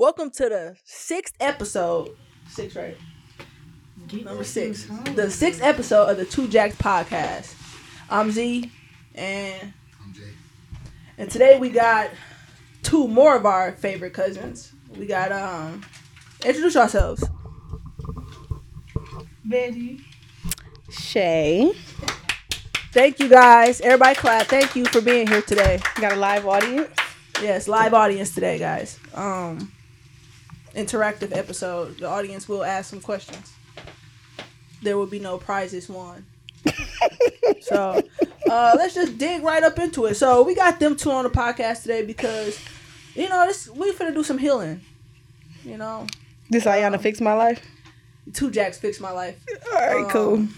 Welcome to the sixth episode. Six, right? Number six. The sixth episode of the Two Jacks podcast. I'm Z, and I'm Jay. and today we got two more of our favorite cousins. We got um, introduce yourselves. Bettie. Shay. Thank you guys. Everybody clap. Thank you for being here today. Got a live audience. Yes, live audience today, guys. Um, interactive episode. The audience will ask some questions. There will be no prizes won. so, uh, let's just dig right up into it. So, we got them two on the podcast today because, you know, this we finna do some healing. You know, This Ayana fix my life. two jacks fixed my life. All right, cool. Um,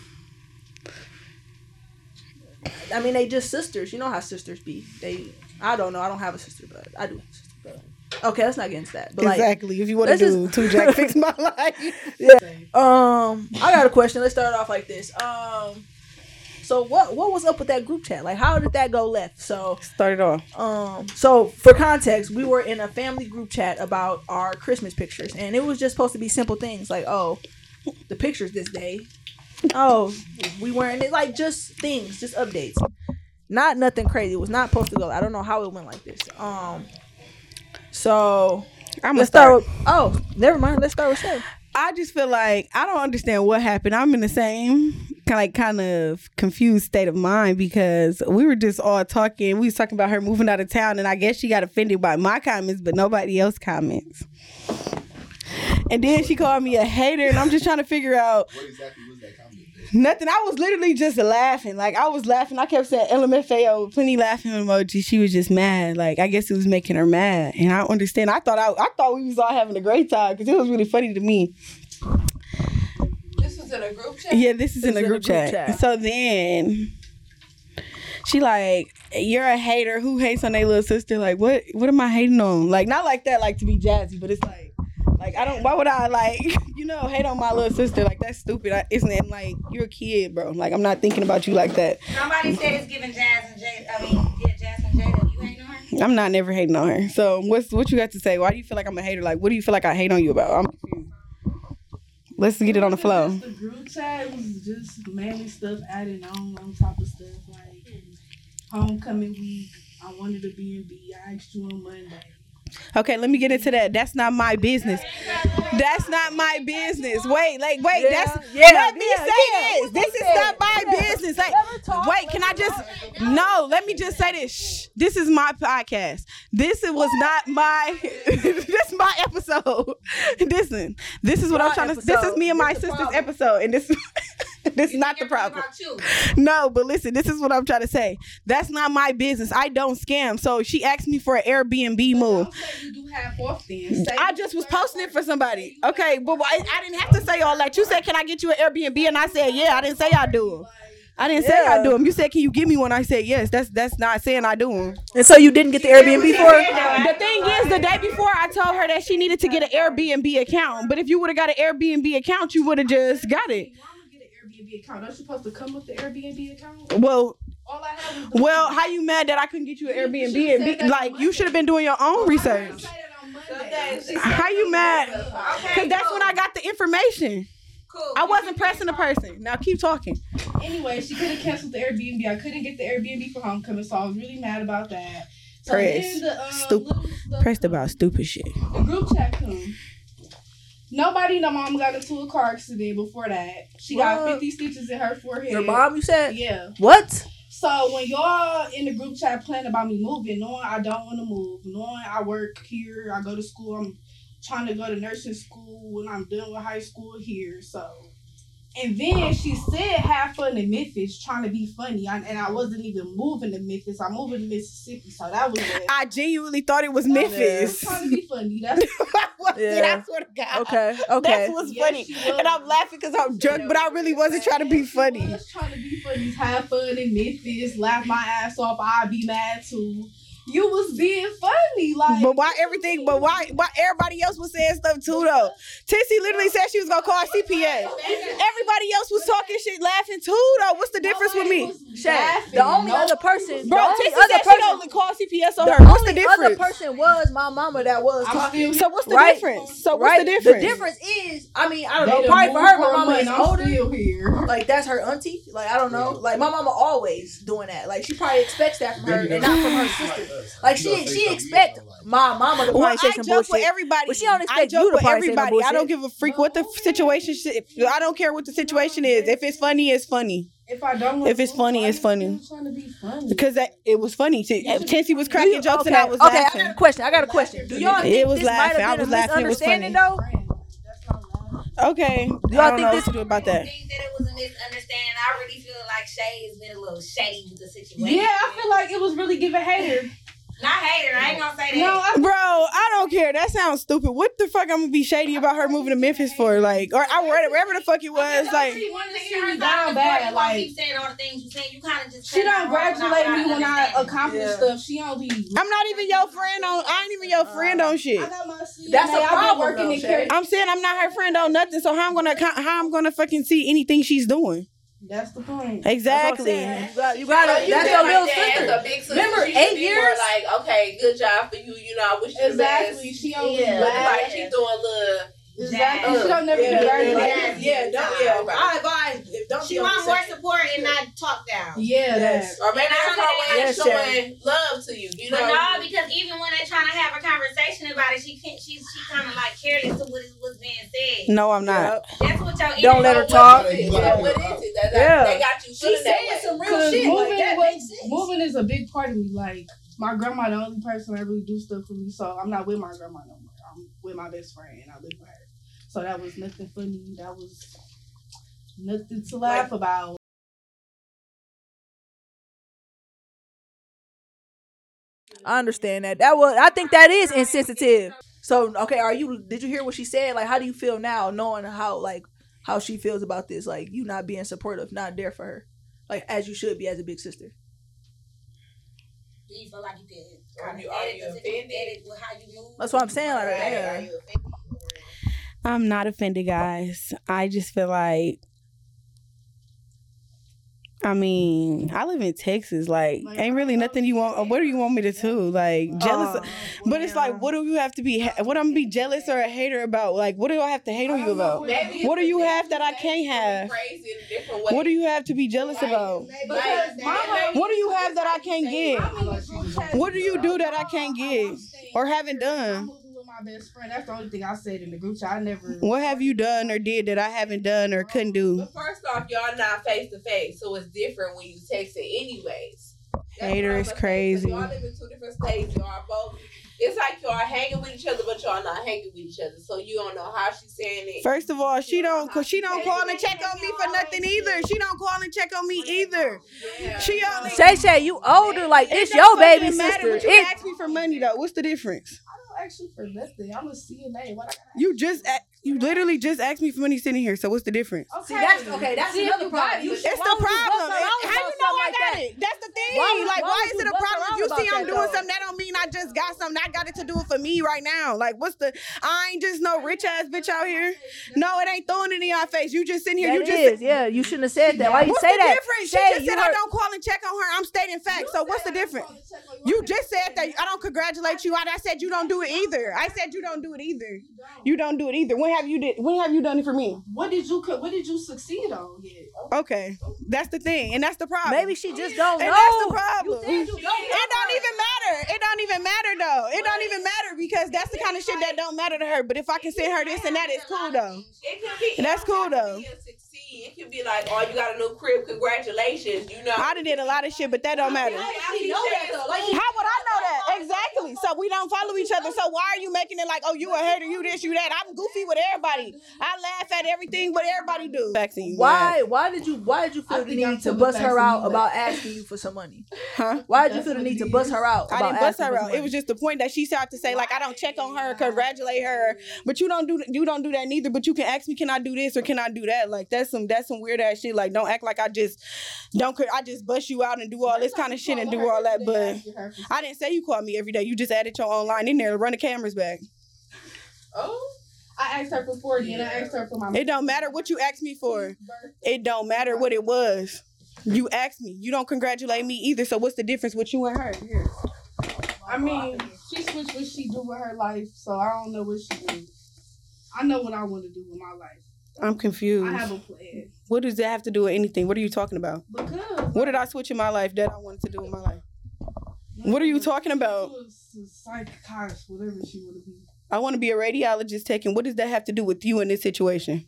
I mean, they just sisters. You know how sisters be. They, I don't know. I don't have a sister, but I do. Okay, let's not get into that. But like, exactly. If you want to do just- two Jack fix my life. yeah. Um, I got a question. Let's start off like this. Um, so what what was up with that group chat? Like, how did that go left? So, Start it off. um, so for context, we were in a family group chat about our Christmas pictures, and it was just supposed to be simple things like, oh, the pictures this day. Oh, we wearing it like just things, just updates. Not nothing crazy. It was not supposed to go. I don't know how it went like this. Um, so I'm gonna start. start. With, oh, never mind. Let's start with Shay. I just feel like I don't understand what happened. I'm in the same kind of like kind of confused state of mind because we were just all talking. We was talking about her moving out of town, and I guess she got offended by my comments, but nobody else comments. And then she called me a hater, and I'm just trying to figure out What exactly was that comment? Nothing. I was literally just laughing. Like I was laughing. I kept saying LMFAO, plenty laughing emoji. She was just mad. Like I guess it was making her mad. And I understand. I thought I, I thought we was all having a great time because it was really funny to me. This was in a group chat. Yeah, this is in This a group, chat. chat. So then she like, you're a hater. Who hates on their little sister? Like what? What am I hating on? Like not like that. Like to be jazzy, but it's like. Like I don't. Why would I like you know hate on my little sister? Like that's stupid. I, isn't it? Like you're a kid, bro. Like I'm not thinking about you like that. Somebody said it's giving Jazz and Jay. I mean, yeah, Jazz and Jada. You ain't on her. I'm not never hating on her. So what's what you got to say? Why do you feel like I'm a hater? Like what do you feel like I hate on you about? I'm confused. Let's get it on the flow. Just the group chat was just mainly stuff added on on top of stuff like homecoming week. I wanted to be in B. I asked you on Monday. Okay, let me get into that. That's not my business. That's not my business. Wait, like, wait. Yeah, that's yeah, Let me yeah, say this. This is not my business. Like, wait. Can I just? No. Let me just say this. Shh. This is my podcast. This was not my. this is my episode. Listen. This is what I'm trying to. This is me and my sister's episode, and this. this is not the problem. No, but listen, this is what I'm trying to say. That's not my business. I don't scam. So she asked me for an Airbnb move. You do half off then. Say I just was posting it for somebody. Okay, but why, I didn't have to say all that. You said, "Can I get you an Airbnb?" And I said, "Yeah." I didn't say I do. I didn't say I do them. You said, "Can you give me one?" I said, "Yes." That's that's not saying I do them. And so you didn't get the Airbnb for her? The thing is, the day before, I told her that she needed to get an Airbnb account. But if you would have got an Airbnb account, you would have just got it. Why am I get an Airbnb account? Don't you supposed to come with the Airbnb account? Well, All I had was the well, how you mad that I couldn't get you an Airbnb? And be, like, you should have been doing your own research. Say that on Monday. How you mad? Okay, Because that's cool. when I got the information. Cool. I wasn't pressing the person. Now keep talking. Anyway, she could have canceled the Airbnb. I couldn't get the Airbnb for homecoming, so I was really mad about that. So Press. the, um, Stupid. little stuff Pressed about stupid shit. The group chat come. Nobody, no mom got into a car accident before that. She got 50 stitches in her forehead. Your mom, you said? Yeah. What? So when y'all in the group chat planning about me moving, knowing I don't want to move, knowing I work here, I go to school, I'm trying to go to nursing school when I'm done with high school here. So, and then she said have fun in Memphis, trying to be funny, I, and I wasn't even moving to Memphis. I'm moving to Mississippi, so that was it. I genuinely thought it was I was Memphis. trying to be funny. That's Yeah. I swear to God. Okay, okay. That's what's Yes, funny. she was. And I'm laughing because I'm drunk, but I really wasn't trying to be funny. I was trying to be funny, have fun in Memphis, laugh my ass off. I'd be mad too. You was being funny. Like, But why everything? But why why everybody else was saying stuff too though? Tissy literally said she was gonna call CPS. Everybody else was talking shit, laughing too though. What's the difference with me? Shay, the only other person, Bro, the Tissy other said she person, only called CPS on the her. What's the difference? The other person was my mama that was. I'm So what's the Right. difference? So what's right. the difference? The difference is, I mean, I don't They know. Probably for her, my mama is older. Like that's her auntie. Like I don't know. Like my mama always doing that. Like she probably expects that from her and not from her sister. Like she she expect my mama to Well, probably I some joke with everybody. But she don't I joke you to with probably no everybody. I don't give a freak what the situation. Shit. I don't care what the situation is. If it's funny, it's funny. If I don't, If it's funny, it's funny. Trying to be funny. Because that, it was funny. T- Tennessee was cracking you- jokes okay, and I was okay, I got a question. I got a question. Do y'all It think was this might laughing. I have been was a laughing. It was misunderstanding though? That's not loud. Okay. y'all I don't think know this- what to do about that. think that it was a misunderstanding. I really feel like Shay has been a little shady with the situation. Yeah, I feel like it was really giving hater. Not hater. I ain't gonna say that. No, I Bro, I don't care. That sounds stupid. What the fuck I'm gonna be shady about her moving to Memphis for? Like, or I wherever, wherever the fuck it was. Like, she wanted to see Her me side down the bad. story, you Like keep saying all the things you saying. You kind of just she don't congratulate me when I understanding. accomplish Yeah. stuff. She only. I'm not even your friend on. I ain't even your friend uh, on shit. I got my CNA. That's the I've been problem, working though, in Shay. care. I'm saying I'm not her friend on nothing. So how I'm gonna how I'm gonna fucking see anything she's doing? That's the point. Exactly. You got, you got So to you That's your like little that sister. As a big sister, Remember, eight be more years? like, okay, good job for you. You know, I wish you Exactly. the best. She only Yeah, like she doing little. Exactly. Yeah. She don't never Yeah, congratulate. yeah, me. yeah, don't, yeah. I advise. if- Don't She be want more support and not talk down. Yeah, Yes. that. Or maybe that's her way Yes, of showing love to you. You know. But no, because even when they're trying to have a conversation about it, she can't. She she kind of like careless to what is what's being said. No, I'm not. That's what your Don't let her talk. is it? Yeah. What is it? That, Yeah. They got you She's feeling that saying way. some real Cause shit. moving, Like, that was, makes sense. moving is a big part of me. Like my grandma, the only person that really do stuff for me. So I'm not with my grandma no more. I'm with my best friend, and I live with her. So that was nothing funny. That was nothing to laugh about. I understand that. That was. I think that is insensitive. So okay, are you? Did you hear what she said? Like, how do you feel now, knowing how like how she feels about this? Like, you not being supportive, not there for her, like as you should be as a big sister. Do you feel like you could Are kind you- of are edit you the offended? edit with how you move? That's what I'm saying. Like, Right. yeah. Are you offended? I'm not offended, guys. I just feel like. I mean, I live in Texas. Like, ain't really nothing you want. What do you want me to do? Like, jealous. Oh, but it's like, what do you have to be? What I'm be jealous or a hater about? Like, what do I have to hate on you about? Maybe What do you have that I can't have? Crazy in a different way. What do you have to be jealous about? Because mama- What do you have that I can't get? I'm in the group chat. What do you do that I can't get or haven't done? Moving with my best friend. That's the only thing I said in the group chat. I never. What have you done or did that I haven't done or couldn't do? But first off, y'all not face to face, so it's different when you text it anyways. That's Hater is gonna say, 'cause crazy. Y'all live in two different states. Y'all both. It's like y'all hanging with each other, but y'all not hanging with each other. So you don't know how she's saying it. First of all, she don't cause she don't call and check on me for nothing either. She don't call and check on me either. She only Shay Shay, you older. Like It it's your baby matter, sister. but you It, ask me for money though. What's the difference? You for nothing. I'm a CNA. What I gotta You just a- you literally just asked me for money sitting here. So what's the difference? See, Okay. that's okay. That's See another problem. You It's the why would you problem. bust How you know I like got that? it? That's the thing. Why like, why why is it a problem? If You see, I'm that, doing though? something. That don't mean I just got something. I got it to do it for me right now. Like, what's the? I ain't just no rich ass bitch out here. No, it ain't throwing it in your face. You just sitting here. That you just. is, yeah. You shouldn't have said that. Why you What's say the that? difference? Shay, she just you said I don't call and check on her. I'm stating facts. So what's the difference? You just said that I don't congratulate you. I I said you don't do it either. I said you don't do it either. You don't do it either. When have you did? When have you done it for me? What did you? What did you succeed on? Yeah. Okay, that's the thing, and that's the problem. Maybe she just don't and know. that's the problem. You you don't It don't even matter. It don't even matter though. It don't even matter because that's the kind of shit that don't matter to her. But if I can send her this and that, it's cool though. It can be. That's it don't cool, have to be a Succeed. It can be like, oh, you got a new crib. Congratulations. You know. I done did a lot of shit, but that don't matter. How she she know that, said though? Like, school. How would I know that? Exactly. So we don't follow each other. So why are you making it like, oh, you a hater, you this, you that? I'm goofy with everybody. I laugh at everything what everybody do. Back to you. Why? Why did you? Why did you feel the need to bust her out about asking you for some money? Huh? Why did you feel the need to bust her out? I didn't bust her out. It was just the point that she started to say, like, I don't check on her, congratulate her, but you don't do you don't do that neither. But you can ask me, can I do this or can I do that? Like that's some some that's some weird ass shit. Like don't act like I just don't I just bust you out and do all this kind of shit and do all that. But I didn't say you called me every day. You just added your own line in there to run the cameras back. Oh, I asked her for forty, and I asked her for my. It don't matter what you asked me for. It don't matter what it was. You asked me. You don't congratulate me either. So what's the difference with you and her? Here. I mean, she switched what she do with her life, so I don't know what she do. I know what I want to do with my life. I'm confused. I have a plan. What does that have to do with anything? What are you talking about? Because What did I switch in my life that I wanted to do in my life? What are you talking about? Psychiatrist, whatever she want to be. I want to be a radiologist taking. What does that have to do with you in this situation?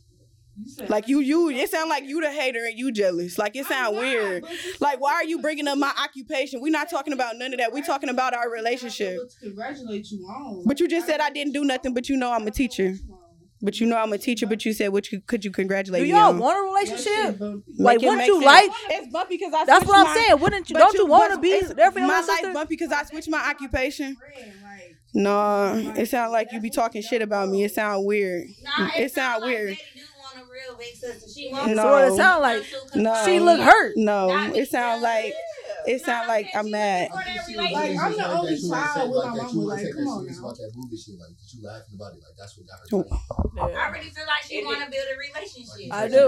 You Like you, you. It sound like you the hater and you jealous. Like it sound not, weird. Like why are you bringing up my occupation? We're not talking about none of that. We're talking about our relationship. To congratulate you on. But you just said I didn't do nothing. But you know I'm a teacher. But you know I'm a teacher. But you said what you could you congratulate Do me y'all on? want a relationship? Like, it wouldn't make you sense. like? It's bumpy because I. That's switched what I'm my- saying. Wouldn't you? but Don't you want to but be it's- there for your My little life bumpy because I switched my occupation. Friend, like, No, it sounds like you be talking shit about me. It sound weird. Nah, It it, sound sound weird. Like Bettie do want a real big. She wants No. So what it sound like? No. She look hurt. No, it sound like it sound like I'm mad. Like, I'm the only child with my mama, like, come on now. About that movie shit. Like, did you laughing about it? Like, that's what got her. Oh. Like, I really feel like she want to build a relationship. I do.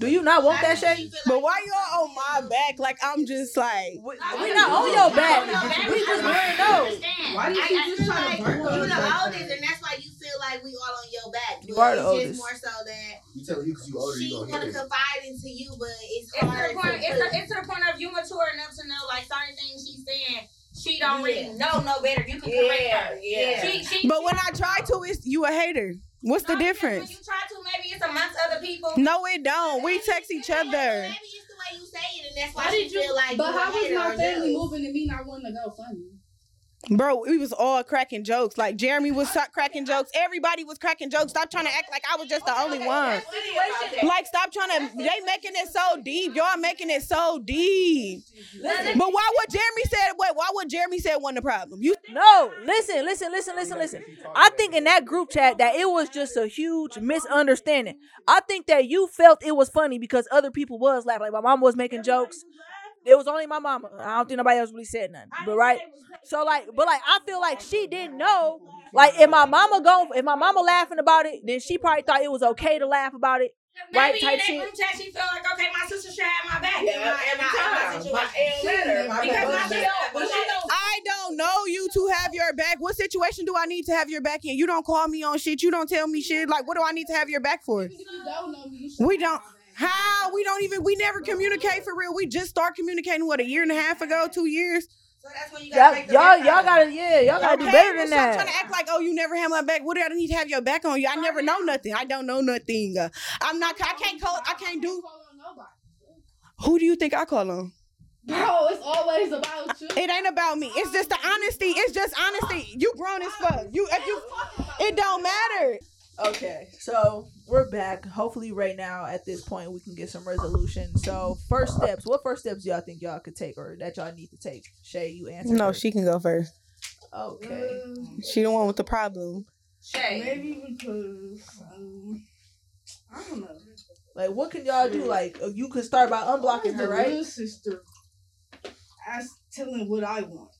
Do you not want that That's shit? what she feel But like why y'all on my back? Like I'm just like We, Nah, we we not on your We back. not on your back. We just I want to know. understand. Why do you I just feel try to like burn You us the oldest, and that's why you feel like we all on your back. you are the oldest. just more so that you tell you because you older, she want gonna to hear it. confide into you, but it's It's to hard. point. It's, put- to, it's to the point of you mature enough to know like certain things she's saying. She don't Yeah. really know no better. You can correct Yeah, her. yeah. She, she, But when I try to, it's you a hater. What's the No, because difference? When you try to, maybe it's amongst other people. No, it don't. We text each other. Maybe it's the way you say it, and that's why Why she did you- feel like. But you a how was my family jealous. moving to me not wanting to go funny? Bro, we was all cracking jokes. Like Jeremy was so- cracking jokes. Everybody was cracking jokes. Stop trying to act like I was just the only one. Like stop trying to. They making it so deep. Y'all making it so deep. But why would Jeremy said? Wait, why would Jeremy said wasn't a problem? You No, listen, listen, listen, listen, listen. I think in that group chat that it was just a huge misunderstanding. I think that you felt it was funny because other people was laughing. Like my mom was making jokes. It was only my mama. I don't think nobody else really said nothing. But right. So like, but like I feel like she didn't know. Like if my mama go, if my mama laughing about it, then she probably thought it was okay to laugh about it. Right type in that shit. group chat, she felt like, okay, my sister should have my back. Yeah, in my, in every my, in my time. situation. My L letter, my Because my back. sister, but she don't. I don't know you to have your back. What situation do I need to have your back in? You don't call me on shit. You don't tell me shit. Like, what do I need to have your back for? Even if you don't know me, you should We have don't. My back. How? We don't even. We never communicate for real. We just start communicating. What a year and a half ago, two years. So that's when you gotta make the y'all, right y'all gotta, yeah, y'all gotta do Okay, better well, than stop that. trying to act like, oh, you never have my back. What do I need to have your back on you? I never know nothing. I don't know nothing. Uh, I'm not. I can't call. I can't do. call on nobody. Who do you think I call on? Bro, it's always about you. It ain't about me. It's just the honesty. It's just honesty. You grown as fuck. You if you. It don't matter. Okay, so we're back. Hopefully, right now at this point, we can get some resolution. So, first steps. What first steps y'all think y'all could take, or that y'all need to take? Shay, you answer. No, first. she can go first. Okay. Um, She the one with the problem. Shay. maybe because um, I don't know. Like, what can y'all do? Like, uh, you could start by unblocking her, The right? little sister, ask telling what I want.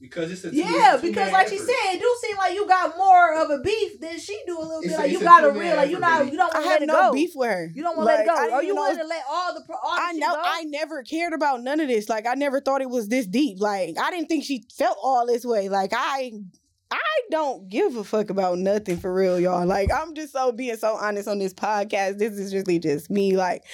Because it's a two- Yeah, it's a because two-man like she said, it do seem like you got more of a beef than she do a little It's bit. a- Like you got a real, like you effort, not, baby. you don't want to have let it no go. beef with her. You don't want to let it go. didn't Or you even want to let all the all the I know go? I never cared about none of this. Like I never thought it was this deep. Like I didn't think she felt all this way. Like I I don't give a fuck about nothing for real, y'all. Like I'm just so being so honest on this podcast. This is really just me. Like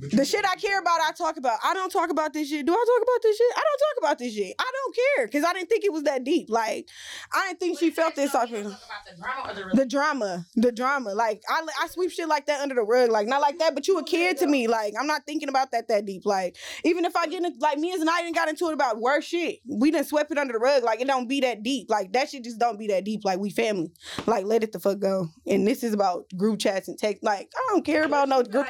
the shit I care about, I talk about. I don't talk about this shit. Do I talk about this shit? I don't talk about this shit. I don't care because I didn't think it was that deep. Like I didn't think she felt this. Talk about the drama the the drama, the drama. Like I, I sweep shit like that under the rug. Like not like that, but you a kid to me. Like I'm not thinking about that that deep. Like even if I get in, like me and I didn't got into it about worse shit. We didn't swept it under the rug. Like it don't be that deep. Like that shit just just don't be that deep. Like we family. Like let it the fuck go. And this is about group chats and text. Like I don't care about no group.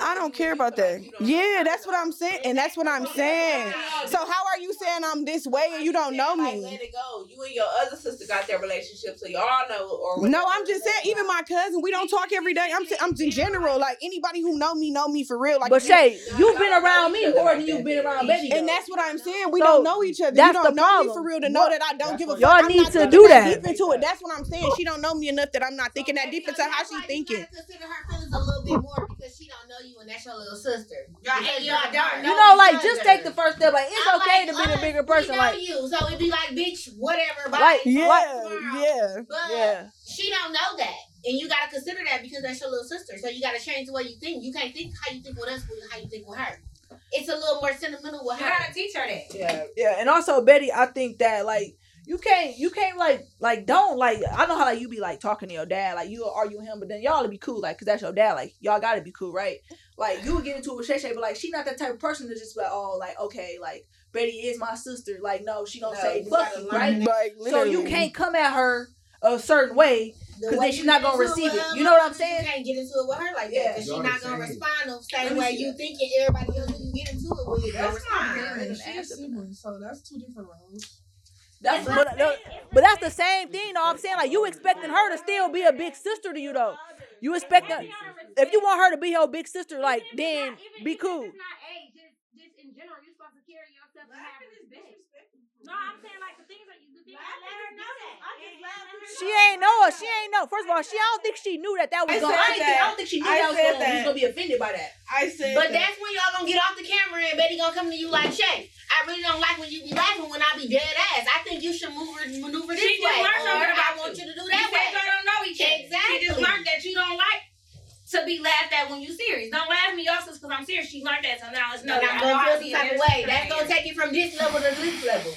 I don't care about that. Yeah, that's what I'm saying, and that's what I'm saying. So how are you saying I'm this way and you don't know Like, me? let it go. You and your other sister got their relationship, so y'all know. Or No, I'm just saying. Even my cousin, we don't talk every day. I'm, I'm in general. Like anybody who know me know me for real. Like, But you- Shay, you've been around me more than you've been around Bettie. and that's what I'm saying. We don't know each other. that's you the don't know me problem. for real to know that I don't give a fuck. Y'all I'm need to do that that. deep into it. That's what I'm saying. She don't know me enough that I'm not thinking that deep into how she thinking. Consider her feelings a little bit more because she don't know you and that's your little sister. Y'all- Because y'all don't you know know, like just take the first step. Like it's I'm okay like to be the bigger person. Like you, so it'd be like, bitch, whatever. Bye. Like- Yeah, tomorrow. yeah. But yeah, she don't know that, and you gotta consider that because that's your little sister. So you gotta change the way you think. You can't think how you think with us, but how you think with her. It's a little more sentimental with You her. gotta teach her that. yeah, yeah. And also Bettie, I think that like. You can't, you can't like, like, don't like. I know how like you be like talking to your dad, like you will argue with him, but then y'all will be cool, like, cause that's your dad, like y'all gotta be cool, right? Like you would get into it with Shay Shay, but like she not that type of person to just be like, oh, like okay, like Bettie is my sister, like no, she gonna No, say you fuck you, right? Like, So you can't come at her a certain way because way then she's not gonna receive with it. You know what I'm saying? You can't get into it with her like that Yeah. because she's not gonna respond the same way you that. thinking everybody else who you get into it with. That's That's my fine. parents. Ask She's them. siblings, so that's two different roles. That's but, no, but that's the same thing. though. I'm saying like you expecting her to still be a big sister to you though. You expect that if you want her to be your big sister, like then be cool. It's not age, just, just in general, you're supposed to carry yourself and have respect. No, I'm saying like the things that you the things that let her know that. And- and let her She ain't know her. She ain't know. First of all, she I don't think she knew that that was I going. I, think, I don't think she knew I that was going. that. She gonna be offended by that. I said But that. that's when y'all gonna get off the camera and Bettie gonna come to you like, Shay, I really don't like when you be laughing when I be dead ass. I think you should move maneuver this She just way. learned Or something I want you. you to do You that said way. y'all don't know each other. Exactly. She just learned that you don't like to be laughed at when you serious. Don't laugh at me, y'all, because I'm serious. She learned that, so now it's No, no. I'm gonna feel some type of way. That's gonna take it from this level to this level.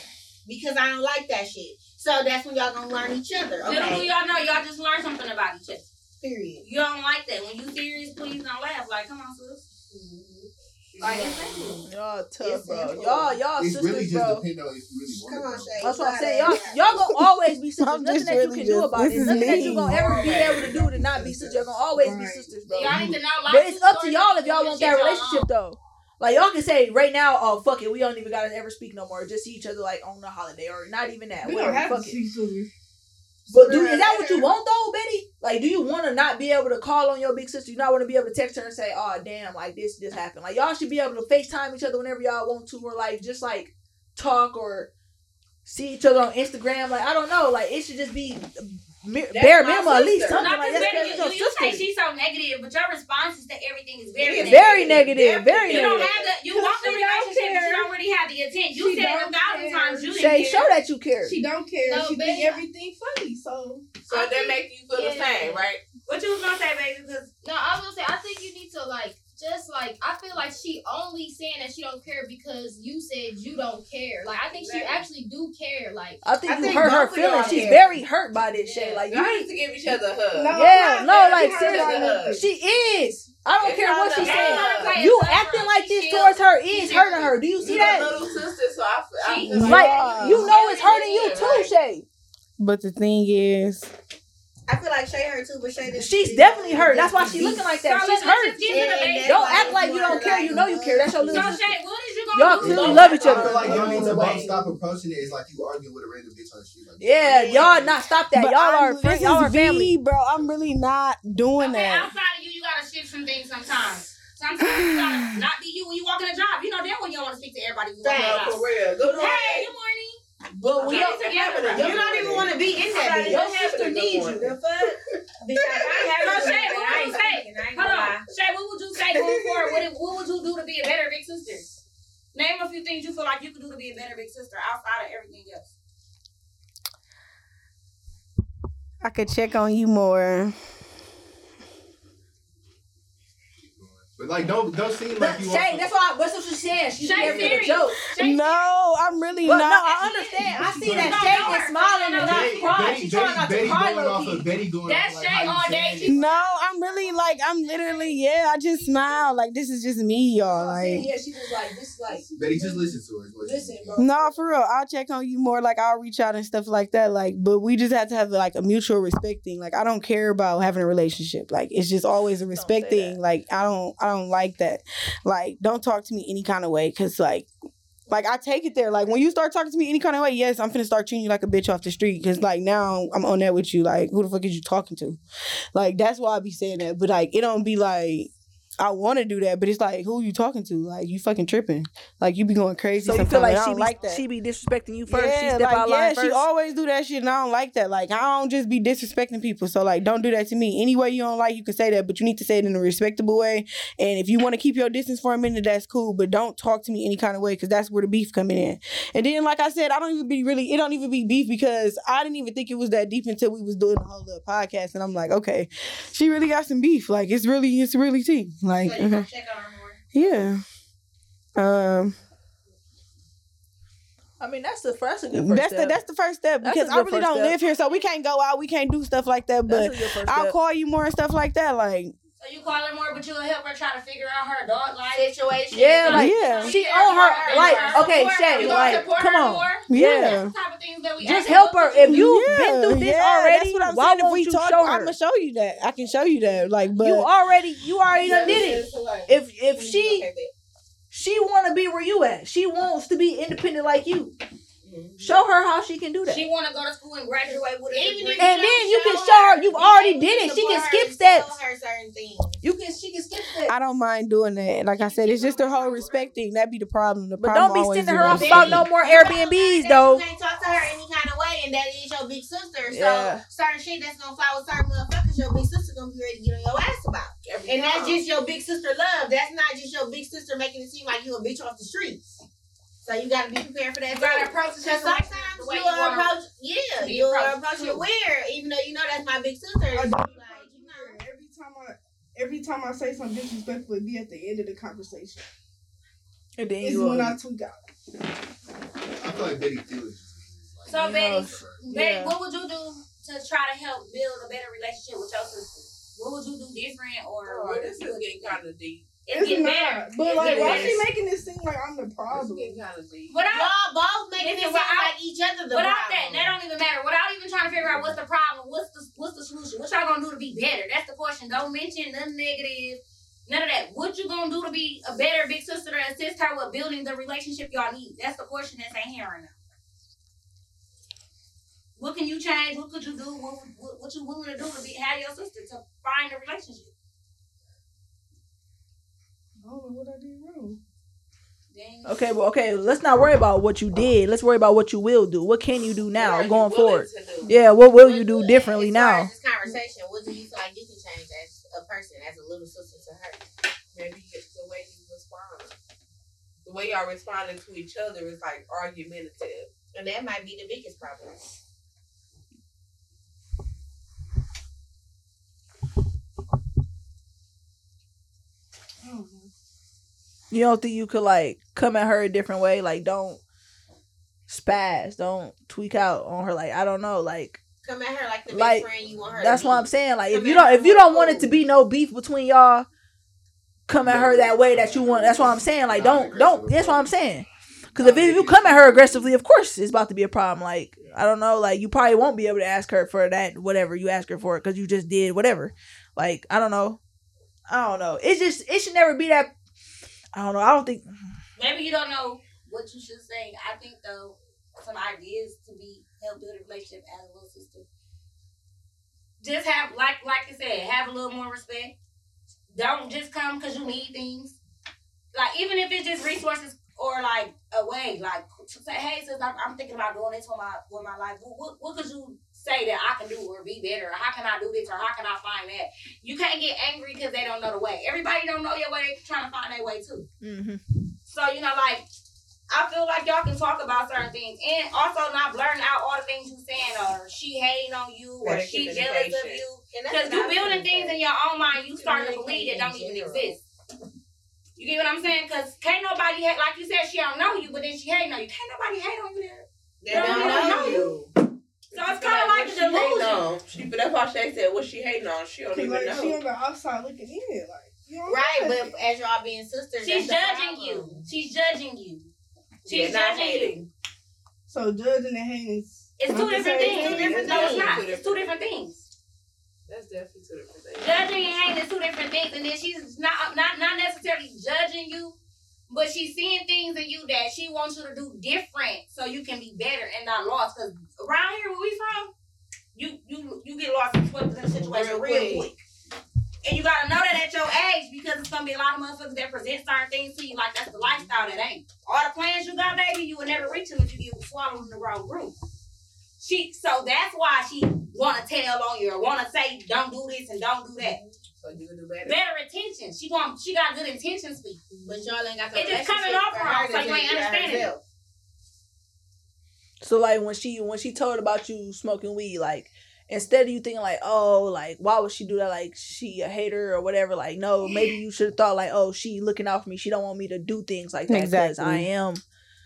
Because I don't like that shit. So that's when y'all gonna learn each other. Little do Okay. y'all know, y'all just learned something about each other. Period. You don't like that. When you serious, please don't laugh. Like, come on, sis. Mm-hmm. Like, it's. Y'all tough, It's bro. simple. Y'all, y'all It's sisters, really just bro. depending on if you really want Come on, it. Shay. That's what I'm saying. Y'all, y'all gonna always be sisters. Nothing that you really can do about this it. is Nothing that you gonna ever be able to do to not be sisters. You're gonna always be sisters, bro. Y'all need to know. But it's up to y'all if y'all want that relationship though. Like y'all can say right now, oh fuck it, we don't even gotta ever speak no more. Just see each other like on the holiday or not even that. we Whatever. don't have to see each other. But do is that what you want though, Bettie? Like, do you want to not be able to call on your big sister? You not want to be able to text her and say, "Oh, damn, like this just happened." Like y'all should be able to Facetime each other whenever y'all want to, or like just like talk or see each other on Instagram. Like I don't know, like it should just be mi- bare my minimum at least sister. something Not like just that. You, your you say she's so negative, but your responses to everything is very negative. very negative, very You don't negative. have the. You want the she don't relationship, but you don't really have the intent. You She said it a thousand care. times. You didn't Shay, care. show that you care. She don't care. No, she baby. think everything funny. So So that make you feel the same, right? What you was gonna say, baby? Because No, I was gonna say I think you need to like just like I feel like she only saying that she don't care because you said you don't care. Like I think she actually do care. Like I think I you think hurt her both feelings. She's care. very hurt by this shit. Like Y'all need to give each other a hug. No, Yeah, I'm no, like, seriously. she is. I don't It's care what she the- said. You acting like this towards her is hurting her. Do you see that? little sister, so I, I like, Like you know it's hurting you too, Shay. But the thing is, I feel like Shay hurt too, but Shay didn't. She's definitely hurt. That's why she's looking like that. So She's hurt. just get to the basics. Don't act like you don't care. You know you care. That's your little. So little. Shay, what is you Y'all gonna do? clearly Don't love each act I other. feel like y'all need to both stop approaching it. It's like you arguing with a random bitch on the street. Like, Yeah, y'all not stop that. but Y'all I'm- are this friends. Y'all are family. me, bro. I'm really not doing Okay, that. outside of you, you gotta shift some things sometimes. Sometimes you gotta not be you when you walk in a job. You know damn when you don't want to speak to everybody. You walk in a No, job. for real. Good morning. Hey, good morning. But when Get y'all, it together. You don't even want to be in that bitch. your sister needs you. The fuck? Bitch, I So have Shay, what would you say? Hold on, Shay, what would you say going forward? What, what would you do to be a better big sister? Name a few things you feel like you could do to be a better big sister outside of everything else. I could check on you more. But like, don't don't seem like you. Shay, want that's why. That's what she's saying. She's Shay never a serious. joke. No, I'm really But not. no, I understand. I see that Shay is smiling and not Bettie, crying. Bettie, She's Bettie, trying not to Bettie cry going off of Bettie going That's off like Shay how all day. it. No, I'm really like I'm literally yeah. I just smile like this is just me, y'all. Like yeah, she was like, this like, Bettie, just listen to her. is what she listen, bro. no, for real. I'll check on you more. Like I'll reach out and stuff like that. Like, but we just have to have like a mutual respect thing. Like I don't care about having a relationship. Like it's just always a respect say thing. Like I don't I don't like that. Like don't talk to me any kind of way because like. Like I take it there. Like when you start talking to me any kind of way, yes, I'm finna start treating you like a bitch off the street. Cause like now I'm on that with you. Like who the fuck is you talking to? Like that's why I be saying that. But like it don't be like I want to do that, but it's like who you talking to? Like you fucking tripping. Like you be going crazy. So you feel like she be, like that. she be disrespecting you first. she yeah, step like, out yeah, she always do that shit, and I don't like that. Like I don't just be disrespecting people. So like, don't do that to me. Any way you don't like, you can say that, but you need to say it in a respectable way. And if you want to keep your distance for a minute, that's cool. But don't talk to me any kind of way, because that's where the beef coming in. And then, like I said, I don't even be really. It don't even be beef because I didn't even think it was that deep until we was doing the whole little podcast, and I'm like, okay, she really got some beef. Like it's really, it's really tea. Like So you okay. gonna check on her more. yeah. Um, I mean, that's the that's a good first that's the that's the first step That's because I really don't step. live here, so we can't go out, we can't do stuff like that. But That's a good first I'll step. call you more and stuff like that. Like So you call her more, but you'll help her try to figure out her dog life. Situation. Yeah, like Yeah. she on her like okay, Shay, like come on. more? Yeah. That's the type of things that we Just help her. If you've been through this already, that's what I'm why saying. If won't we you talk, show I'm gonna show you that. I can show you that. Like, but You already you already done did it. If if mm, she Okay, she want to be where you at, she wants to be independent like you. Mm-hmm. Show her how she can do that. She want to go to school and graduate with a Even degree. if And then you can show show her you've already did it. She can skip and tell steps. her certain things. You can she can skip steps. I don't mind doing that. Like I said, it's just the whole respect thing. That be the problem. The But problem don't be always sending is her off about no more Airbnbs That though. You can't talk to her any kind of way, and that is your big sister. So Yeah. certain shit that's gonna fly with certain motherfuckers, your big sister gonna be ready to get on your ass about. Every And that's just your big sister love. That's not just your big sister making it seem like you a bitch off the streets. So you gotta be prepared for that. You gotta too. approach the Cause situation sometimes the you'll you approach, yeah, to be you'll approached, approach it weird, even though you know that's my big sister. Like, you know, Every time I every time I say something disrespectful, it be at the end of the conversation. And then It's you when I tweak out. I feel like Bettie feels just like, So Bettie, know, Bettie, yeah. what would you do to try to help build a better relationship with your sister? What would you do different, or Oh, what this is getting kind of deep. It's It's not. better. But It's like, why better. she making this seem like I'm the problem? getting kind of deep. Without, y'all both making it Listen, sound without- like each other the without that, problem. that don't even matter. Without even trying to figure out what's the problem, what's the what's the solution? What y'all gonna do to be better? That's the question. Don't mention nothing negative. None of that. What you gonna do to be a better big sister to assist her with building the relationship y'all need? That's the question that's ain't here right now. What can you change? What could you do? What, what, what you willing to do to be have your sister to find a relationship? I don't know what I did wrong. Okay, well, okay. Let's not worry about what you did. Let's worry about what you will do. What can you do now, are you going forward? Yeah, what will What you do do- differently as now? as This conversation, what do you feel like you can change as a person, as a little sister to her? Maybe it's the way you respond. The way y'all responding to each other is like argumentative. And that might be the biggest problem. I don't know. You don't think you could like come at her a different way? Like, don't spaz, don't tweak out on her. Like, I don't know. Like, Come at her like the best Like, friend you want her. that's to what be. I'm saying. Like, if you don't, if you don't want it to be no beef between y'all, come at her that way that you want. That's what I'm saying. Like, don't, don't. That's what I'm saying. Because if, if you come at her aggressively, of course it's about to be a problem. Like, I don't know. Like, you probably won't be able to ask her for that whatever you ask her for because you just did whatever. Like, I don't know. I don't know. It's just it should never be that. I don't know. I don't think. Maybe you don't know what you should say. I think though, some ideas to be help build a relationship as a little sister. Just have like like you said, have a little more respect. Don't just come because you need things. Like even if it's just resources or like a way, like to say, hey, sis, I'm, I'm thinking about doing this with my with my life. What, what could you say that I can do or be better? Or how can I do this or how can I find that? You can't get angry because they don't know the way. Everybody don't know your way. They trying to find their way too. Mm-hmm. So, you know, like, I feel like y'all can talk about certain things and also not blurting out all the things you're saying or she hating on you or Better she jealous of you. Because you building things in your own mind, you starting to believe that don't even exist. You get what I'm saying? Cause can't nobody hate like you said she don't know you, but then she hate on you. Can't nobody hate on you there. They They don't don't know know you. you. So it's kind of like a What she hating delusion. on? She, but that's why Shay said what she hating on. She don't even like know. she on the outside looking in, like you don't Right, but nothing. as y'all being sisters, She's that's judging problem. you. She's judging you. She's Yeah, not judging you. so judging and hating is It's two different same things. thing. No, it's not. Two It's two different things. That's definitely two different things. Judging and hating is two different things, and then she's not not not necessarily judging you, but she's seeing things in you that she wants you to do different, so you can be better and not lost. Cause around here where we from, you you you get lost and swept in a situation Real real, quick. And you gotta know that at your age because it's gonna be a lot of motherfuckers that present certain things to you like that's the lifestyle that ain't. All the plans you got, baby, you will never reach them if you get swallowed in the wrong group. She so that's why she wanna tell on you or wanna say don't do this and don't do that. So you do better. Better. She want she got good intentions for you. But y'all ain't got the It just coming off wrong, so you ain't take care of understanding. So like when she when she told about you smoking weed, like instead of you thinking like, oh, like why would she do that? Like she a hater or whatever. Like no, maybe you should have thought like, oh, she looking out for me. She don't want me to do things like that because Exactly. I am.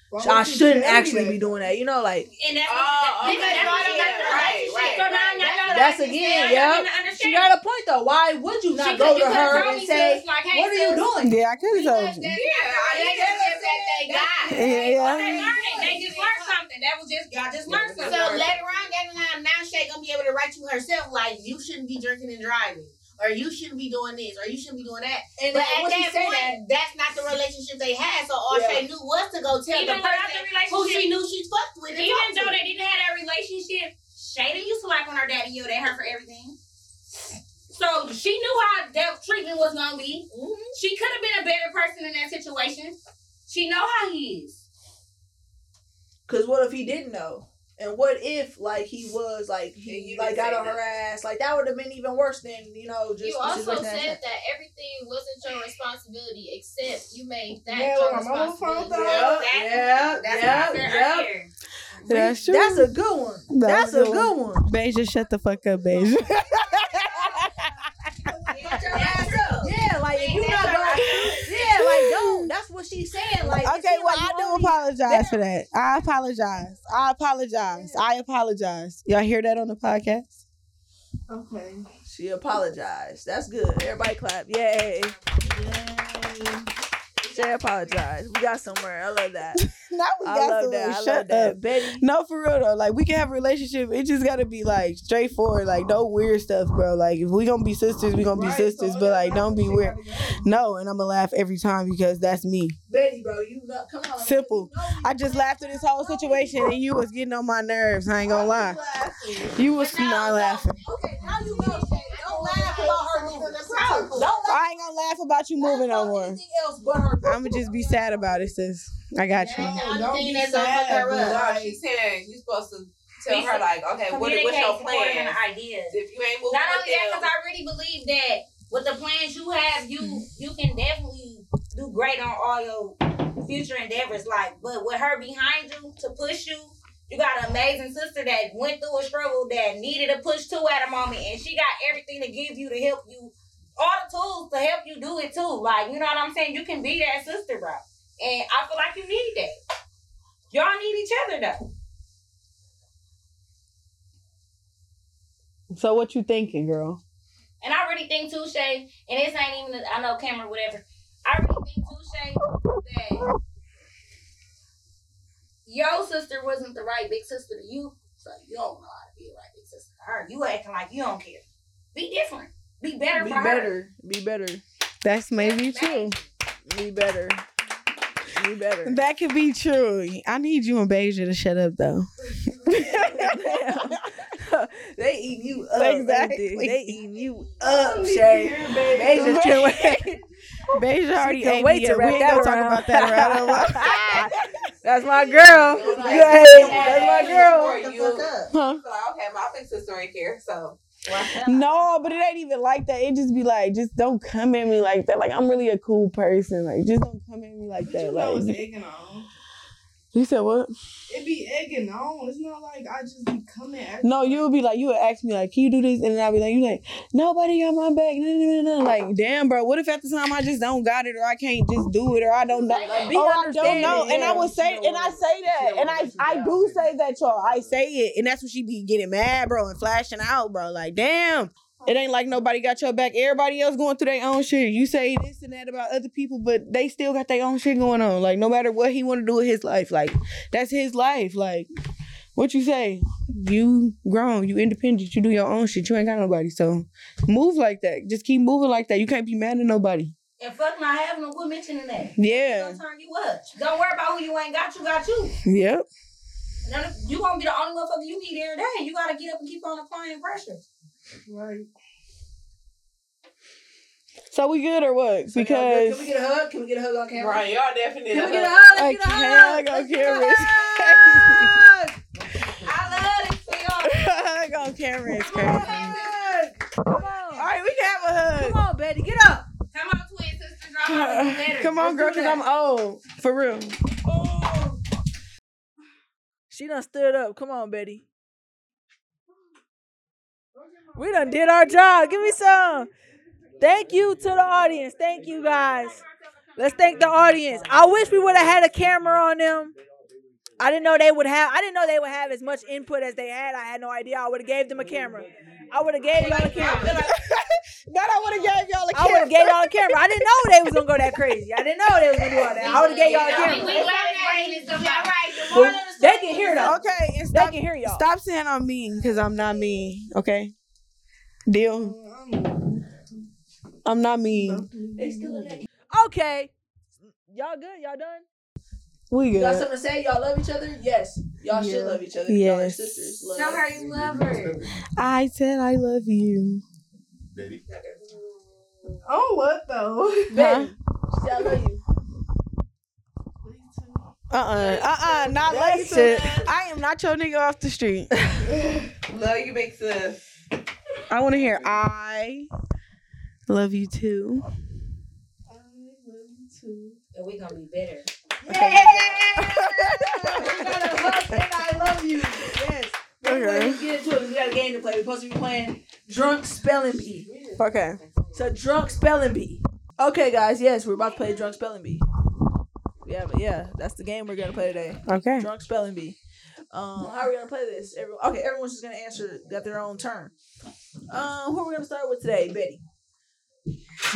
Why I shouldn't actually that? be doing that. You know, like And that's Oh, okay, that's, that's why they got the yeah, right, right, So right. now, now, That's again, now, yeah. she got a point though. Why would you not She go to her and say, sis, like, hey, "What are you doing?" Yeah, I could have told Because you. that's Yeah, I relationship that they got. Yeah, They learned it. They just learned something. That was just y'all just learned something. So later on down the line, now Shay gonna be able to write you herself like you shouldn't be drinking and driving, or you shouldn't be doing this, or you shouldn't be doing that. And But then at when she that that's not the relationship they had. So all Yeah. Shay knew was to go tell Even the person the who she knew she fucked with. and even talked though to. they didn't have that relationship, Shayna used to like when her daddy yelled at her for everything. So she knew how that treatment was gonna be. Mhm. She could have been a better person in that situation. She know how he is. Cause what if he didn't know? And what if like he was like And he you like got say on her ass? Like that would have been even worse than you know just You the also situation that said that everything wasn't your responsibility except you made that Yeah, your when my mama responsibility. out- Yeah, That's- yeah, That's yeah, what yeah. earlier. That's true. That's a good one. That That's a a good good one. Beja, shut the fuck up, Beja. Yeah, like if you not going, yeah, like don't. That's what she's saying. Like Okay, well, like I do apologize for that. I apologize. I apologize. I apologize. Y'all hear that on the podcast? Okay. She apologized. That's good. Everybody clap. Yay. Yay. She apologize. We got somewhere. I love that. Now we I got love somewhere. that. I Shut love up. that. Bettie. No, for real though. Like we can have a relationship. It just gotta be like straightforward. Like no weird stuff, bro. Like if we gonna be sisters, we gonna be Right, sisters. so But like don't be weird. No, and I'm gonna laugh every time because that's me. Bettie, bro, you know, come on. Simple. I just laughed at this whole situation and you was getting on my nerves. I ain't gonna lie. You was not laughing. Okay, now you know. Shay. Don't laugh about her leaving the crowd. Don't laugh I ain't gonna laugh about you moving no about more. else but her. I'm gonna just be sad about it, sis. I got you. That's Don't be fuck sad, her but up. No, like- she's saying you're supposed to tell her like, okay, what, what's your Communicate more than plan? ideas. If you ain't moving Not with only that, them, because I really believe that with the plans you have, you you can definitely do great on all your future endeavors. Like, but with her behind you to push you, you got an amazing sister that went through a struggle that needed a push too at a moment, and she got everything to give you to help you, all the tools to help you do it too. Like, you know what I'm saying? You can be that sister, bro. And I feel like you need that. Y'all need each other though. So what you thinking, girl? And I really think too, Shay, and this ain't even I know camera, whatever. I really think too, Shay, that your sister wasn't the right big sister to you, so you don't know how to be a right big sister to her. You acting like you don't care. Be different. Be better Be for her. better. Be better. That's maybe true. Be better. Be better. That could be true. I need you and Beja to shut up though. they eating you up. ain't Exactly. They, they eating you up, Shay. They just can't wait. Beja already can't ate wait me to up. We wrap ain't that gonna talk about that around. That's my girl. Hey, that's my girl. For you, huh? So, like, okay, my big sister ain't care, so No, but it ain't even like that. It just be like, just don't come at me like that. Like I'm really a cool person. Like just don't come at me like But that. you know it's Like egging on. You said what? It be egging on. It's not like I just be coming at No, you would be like, you would ask me like, can you do this? And then I'd be like, you like, nobody got my back. Like, damn, bro. What if at the time I just don't got it, or I can't just do it, or I don't know, Like, be or I don't know? And I would say, and I say that, and I I do say that, y'all. I say it, and that's when she be getting mad, bro, and flashing out, bro. Like, damn. It ain't like nobody got your back. Everybody else going through their own shit. You say this and that about other people, but they still got their own shit going on. Like no matter what he want to do with his life, like that's his life. Like what you say? You grown, you independent, you do your own shit. You ain't got nobody. So move like that. Just keep moving like that. You can't be mad at nobody. And fuck not having them. Quit mentioning that. Yeah. Gonna turn you up. Don't worry about who you ain't got. You got you. Yep. None of- You gonna be the only motherfucker you need every day. You gotta get up and keep on applying pressure. Right. So we good or what? Can Because can we get a hug? Can we get a hug on camera? Right, y'all definitely. Can we get a hug. hug? I Let's get a can't hug. go Let's get a camera. hug. I love this for y'all. Hug on camera is crazy. Hug. Come on. All right, we can have a hug. Come on, Bettie. Get up. Come on, twin sisters. Y'all gotta do better. Come on, girl, Let's do because I'm old. For real. She done stood up. Come on, Bettie. We done did our job. Give me some. Thank you to the audience. Thank you guys. Let's thank the audience. I wish we would have had a camera on them. I didn't know they would have. I didn't know they would have as much input as they had. I had no idea. I would have gave them a camera. I would have gave y'all a camera. God, I would have gave y'all a I would have gave y'all a camera. I didn't know they was gonna go that crazy. I didn't know they was gonna do all that. I would have gave y'all a We camera. glad that ain't it, so y'all right. The But moral of the They can hear though. Okay, and They can hear y'all. stop saying I'm mean because I'm not mean. Okay, deal. I'm not mean. Okay. Y'all good? Y'all done? We good. Y'all something to say? Y'all love each other? Yes. Y'all should love each other. Y'all are sisters. Love. Tell her you love her. I said I love you. Baby. Oh, what though? Bettie. She said, I love you. Uh uh-uh. uh not like shit. I am not your nigga off the street. Love you, big sis. I want to hear I love you too. I love you too. And we're gonna be better. Okay. We got a hug and I love you. Yes. Okay. Let's get into it. We got a game to play. We're supposed to be playing Drunk Spelling Bee. Okay. So Drunk Spelling Bee. Okay, guys. Yes, we're about to play Drunk Spelling Bee. Yeah, but yeah, that's the game we're gonna play today. Okay. Drunk Spelling Bee. Um, how are we gonna play this? Everyone, okay, everyone's just gonna answer. Got their own turn. Um, who are we gonna start with today, Bettie?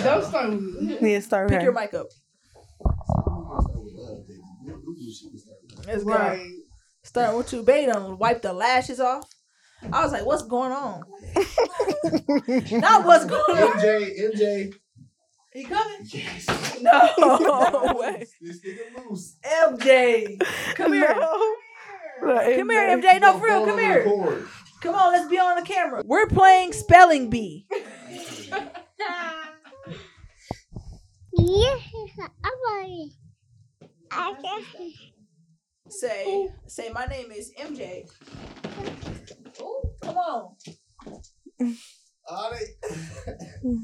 Don't start with me. Yeah, start Pick her. your mic up. Let's go. Right. Starting with you, Bettie. Done wipe the lashes off. I was like, what's going on? Not what's going on. MJ, MJ. He coming? Yes. No way. This nigga loose. MJ. Come here. Come here, MJ. No, for real, come here. Record. Come on, let's be on the camera. We're playing spelling bee. Say, say, my name is MJ. Ooh, come on. On it.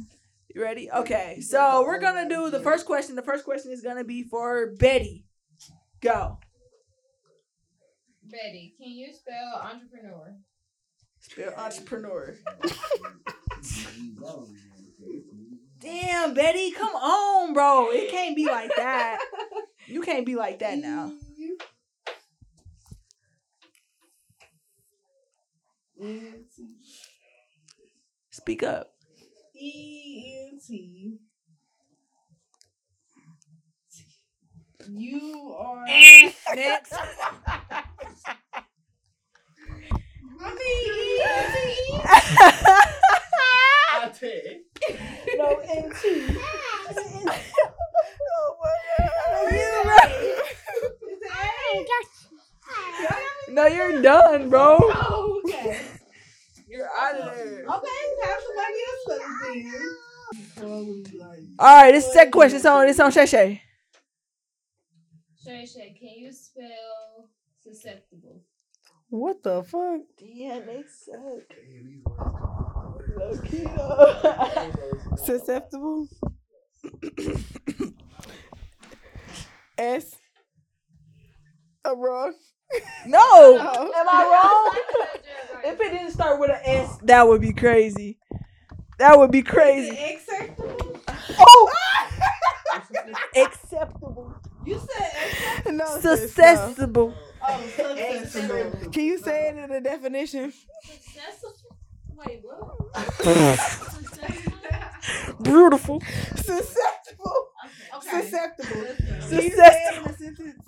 You ready? Okay, so we're gonna do the first question. The first question is gonna be for Bettie. Go. Bettie, can you spell entrepreneur? Spell entrepreneur. Damn, Bettie, come on, bro. It can't be like that. You can't be like that now. Speak up. E N T. You are. Next. I mean, E N T. I take. No, N T. Oh no, you're done, bro. Oh, okay. You're out of there. Okay, have somebody else spell it then. All right, this is the second question. It's on. It's on Shay Shay. Shay Shay, can you spell susceptible? What the fuck? Damn, they suck. Susceptible. S I'm wrong. No. No. Am I wrong? if it didn't start with an S, that would be crazy. That would be crazy. Acceptable. Oh, acceptable, You said acceptable. No, sis, no. successful, Oh, successful. Can you say it in the definition? Successful. Wait, what? beautiful, Susceptible. Okay. Susceptible. Can you Susceptible. say it in a sentence?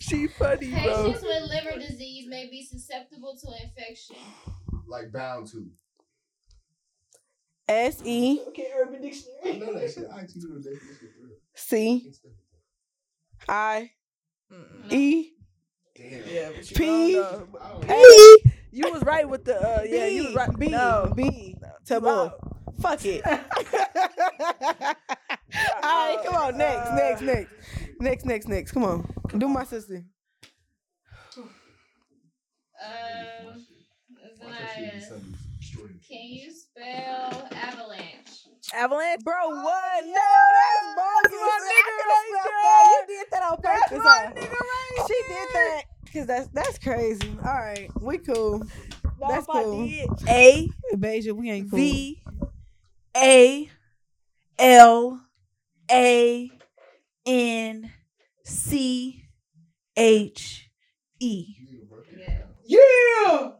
She funny, bro. Patients with liver disease may be susceptible to infection. Like bound to. S E Okay, Urban Dictionary. I know that shit. I actually know the definition for real. C I E Yeah, but you P- know. I don't You was right with the uh, yeah. You was right. B no, B taboo. Fuck it. All right, come on. Next, next, next, next, next, next. Come on. Do my sister. Um, Watch that shit be Zanaya, something extraordinary. can you spell avalanche? Avalanche. Bro, what? No, that's bogus. my nigga could've right spelled there. that. You did that on That's purpose. my nigga right She did that because that's that's crazy. All right, we cool. No, That's cool. did, A Beja, we ain't cool. V A L A N C H E. Yeah. Yeah.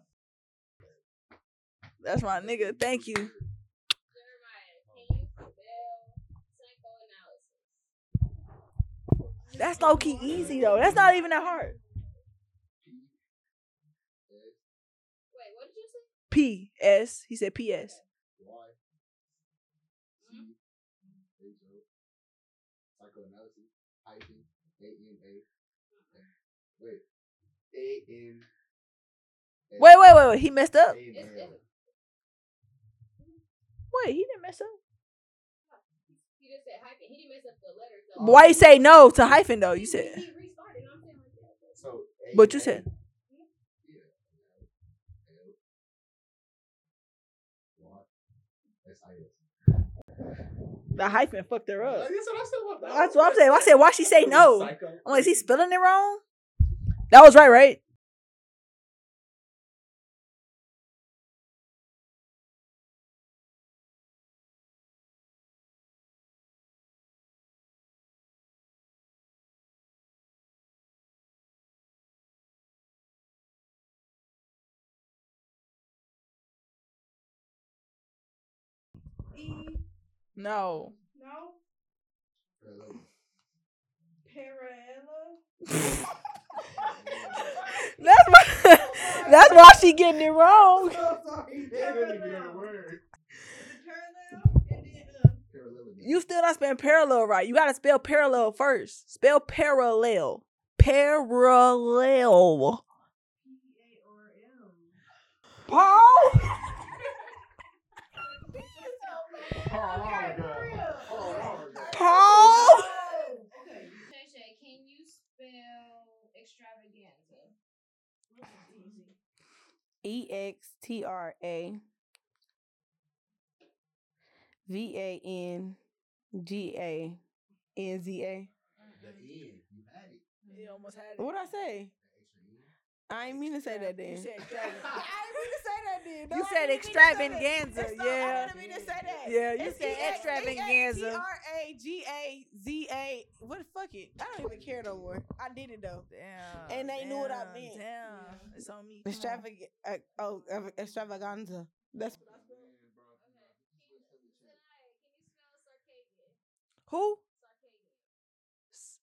That's my nigga. Thank you. Jeremiah, can you spell psychoanalysis? That's low key easy though. That's not even that hard. Wait, what did you say? P S. He said P S. Y. C. H. O. Psychoanalysis. Hyphen. A. N. A. Wait. A. N. A- Wait, wait, wait, wait. He messed up. A. N. It's- A. Wait, he didn't mess up. He just said hyphen. He didn't mess up the letters though. Why you say no to hyphen though? You said. He restarted. I'm saying like that. So. A. But you said. Yeah. L. Y. S. I. S. The hyphen fucked her up. That's what I said. What the- That's what I'm saying. I said, why she say no? Psycho. I'm like, is he spelling it wrong? That was right, right? No. No. Hello. Paraella. That's why. that's why she getting it wrong. He didn't even get a word. Parallel. And then. Parallelogram. You still not spelling parallel right. You gotta spell parallel first. Spell parallel. Parallel. Paul. Oh, my God. Oh, my God. Paul. Okay. Shay Shay, can you spell extravaganza? E X T R A V A N G A N Z A. The end. You had it. You almost had What I say? I ain't mean to say that then. You said I ain't mean to say that then. No, You said didn't mean to say that. extravaganza, yeah. I didn't mean to say that. Yeah, you said extravaganza. E-X- T-R-A-G-A-Z-A. What the fuck it? I don't even care no more. I did it though. Damn. And they knew what I meant. Damn. It's on me. Extravag- uh, oh, uh, extravaganza. That's what I spelled. Who? S-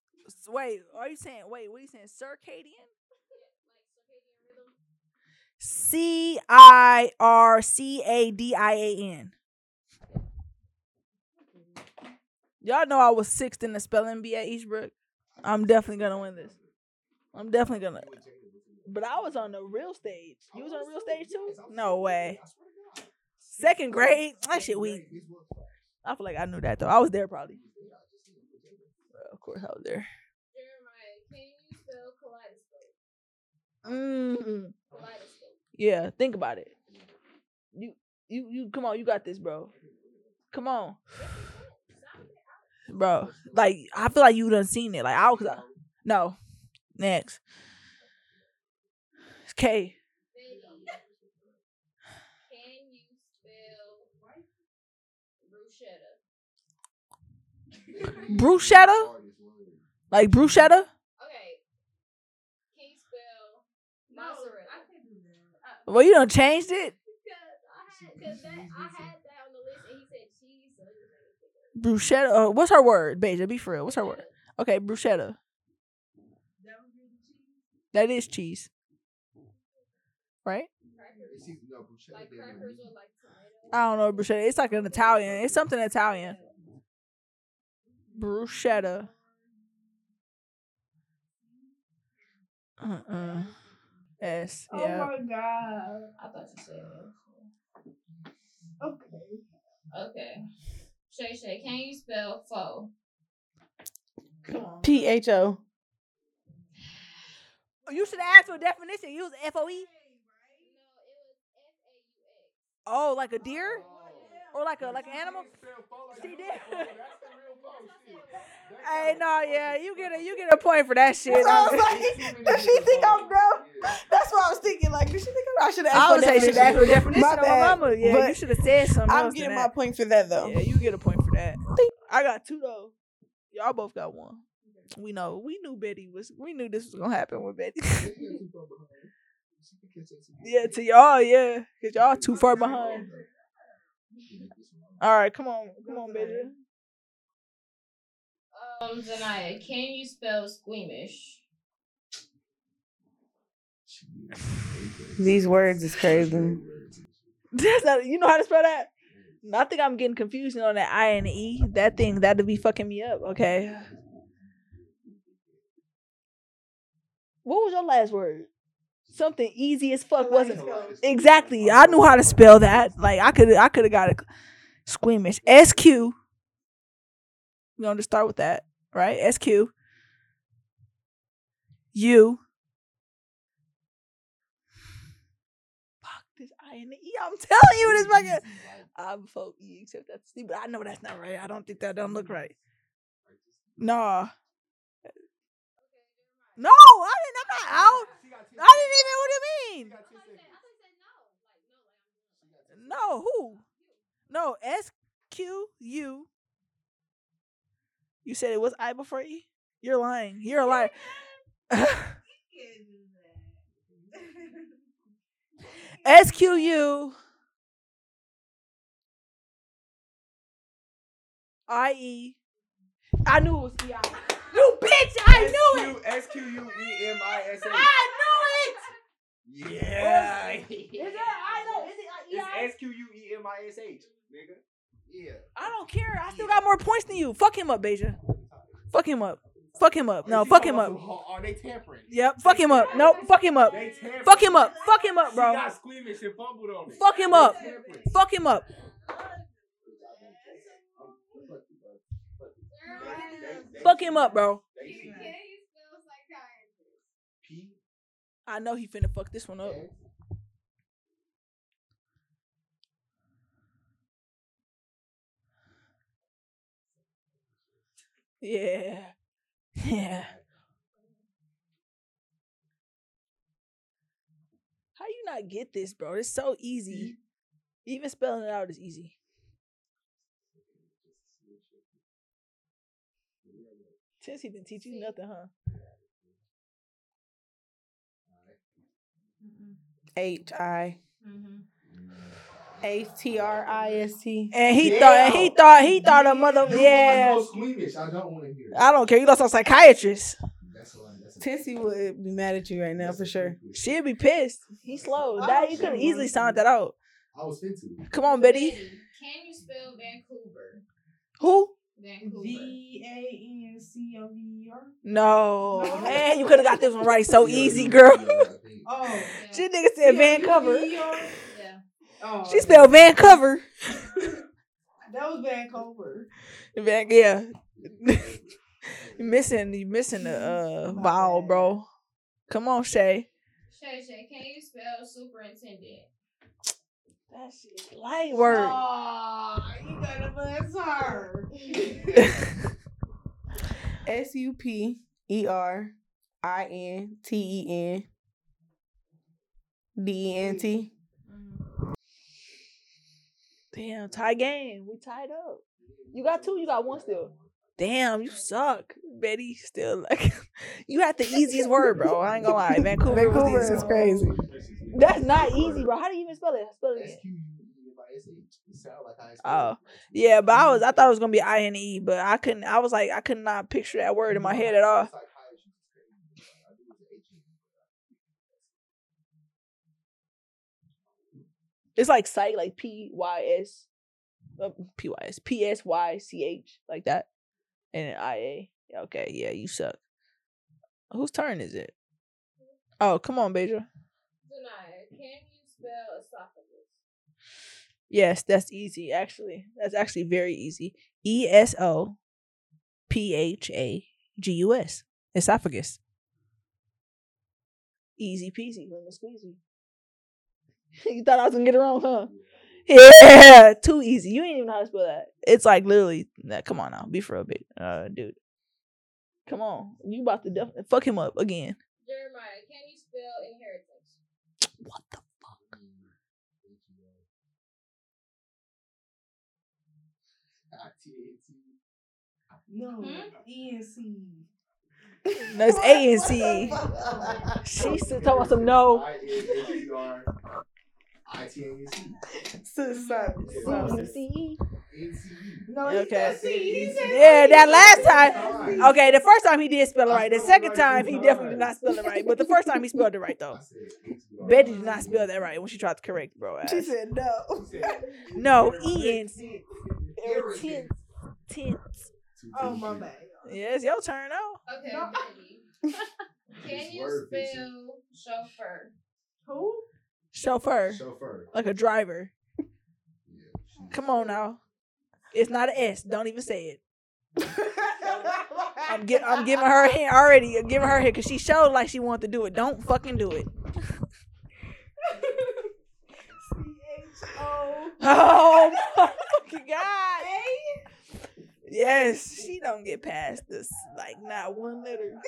Wait, are you saying? Wait, what are you saying? Circadian? C I R C A D I A N. Y'all know I was sixth in the spelling bee at Eastbrook. I'm definitely gonna win this. I'm definitely gonna. But I was on the real stage. You was on the real stage too? No way. Second grade? That shit weak. I feel like I knew that though. I was there probably. Well, of course I was there. Jeremiah, can you spell kaleidoscope? Mm. Yeah, think about it. You, you, you. Come on, you got this, bro. Come on, bro. Like I feel like you done seen it. Like I was. No, Next. K. Spell bruschetta? Bruschetta? Like bruschetta? Okay. Can you spell mozzarella? Well, you done changed it. Because that I had that on the list and he said cheese, so I just don't pick it. Bruschetta. Uh, what's her word? Beja, be for real. What's her word? Okay, bruschetta. That is cheese. Right? Like crackers or like tomato. I don't know bruschetta. It's like an Italian. It's something Italian. Bruschetta. Uh-uh. S. Oh Yeah. my god. I thought you said. Okay. Okay. Shay Shay, can you spell pho? P H O. You should ask for a definition. Use F O E. Was F-A-U-X. Oh, like a deer? Oh. Or like a like an animal? See there? Hey, no, yeah, you get a you get a point for that shit. That's what I was like, does she think I'm dumb? That's what I was thinking. Like, does she think I'm, I should have I asked would say you should ask for definition. My on my bad. mama. Yeah, But you should have said something I'm getting my point for that though. Yeah, you get a point for that. I got two though. Y'all both got one. We know. We knew Bettie was. We knew this was gonna happen with Bettie. yeah, to y'all, yeah, cause y'all too far behind. All right, come on, come on, Bettie. Um, Zanaya, can you spell squeamish? These words is crazy. That's not. You know how to spell that? I think I'm getting confused on that I and E. That thing that'd be fucking me up. Okay. What was your last word? Something easy as fuck, wasn't it? Exactly. I knew how to spell that. Like I could I could have got it squeamish. S Q. We're gonna just start with that, right? S Q. U. Fuck this I and the E. I'm telling you this fucking I'm for E except that's C, but I know that's not right. I don't think that don't look right. Nah. No, I didn't. I'm not out. I didn't even. What do you mean? No, who? No, S Q U. You said it was I before E. You're lying. You're a liar. S Q U. I E. I knew it was E I. You bitch! I knew it. S Q U E M I S H. I knew it. Yeah. Is that I know? Is it E It's I? S Q U E M I S H, nigga. Yeah. I don't care. I still got more points than you. Fuck him up, Beja. Fuck him up. Fuck him up. No, fuck him up. Are they tampering? Yep. Fuck him up. Nope. Fuck him up. They tampering. Fuck him up. Fuck him up, She bro. got squeamish and fumbled on it. Fuck him up. Fuck him up. Fuck him up, bro. I know he finna fuck this one up. Yeah. Yeah. How you not get this, bro? It's so easy. Even spelling it out is easy. Since he didn't teach you nothing, huh? H I H T R I S T. And he thought, and he thought, he thought a mother, yeah. No squeamish. I don't want to hear it. I don't care. You lost a psychiatrist. Tissy would be mad at you right now for sure. She'd be pissed. He's slow. That you could have easily sounded that out. I was fit. Come on, Bettie. Can you spell Vancouver? Who? Vancouver. V A N C O V E R. No. Man, you could have got this one right so easy, girl. Oh. She nigga said Vancouver. Yeah. Oh. She spelled Vancouver. That was Vancouver. Van, yeah. you missing, you missing the uh, vowel, bro. Come on, Shay. Shay Shay, can you spell superintendent? That shit light word. Aw, you gotta bless her. S U P E R I N T E N D E N T. Damn, tie game. We tied up. You got two. You got one still. Damn, you suck, Bettie. Still like you had the easiest word, bro. I ain't gonna lie. Vancouver, Vancouver was the is crazy. That's not easy, bro. How do you even spell it? Spell it again. It sound oh. like how it's Oh, yeah, but I was I thought it was gonna be I N E, but I couldn't. I was like I could not picture that word in my head at all. It's like psych, like P Y S, uh, P Y S, P S Y C H, like that, and I A. Okay, yeah, you suck. Whose turn is it? Oh, come on, Beja. Zanaya, can you spell esophagus? Yes, that's easy. Actually, that's actually very easy. E S O P H A G U S. Esophagus. Easy peasy, lemon squeezy. you thought I was gonna get it wrong, huh? Yeah, too easy. You ain't even know how to spell that. It's like literally. Nah, come on now, be for a bit, uh, dude. Come on, you about to definitely fuck him up again. Jeremiah, can you spell inheritance? What the fuck? No, E N C. No, it's A and C. She's still talking about some no. No, Okay. Yeah, that last time. Okay, the first time he did spell it right. The second time he definitely did not spell it right. But the first time he spelled it right though. Bettie did not spell that right when she tried to correct bro. She said no. No, E N C. Tense. Tense. Oh my bad. Yeah, it's your turn now. Okay, Bettie. Can you spell chauffeur? Who? Chauffeur. Chauffeur. Like a driver. Come on now. It's not an S. Don't even say it. I'm, gi- I'm giving her a hint already. I'm giving her a hint because she showed like she wanted to do it. Don't fucking do it. C-H-O. Oh my fucking god! Yes, she don't get past this. Like not one letter.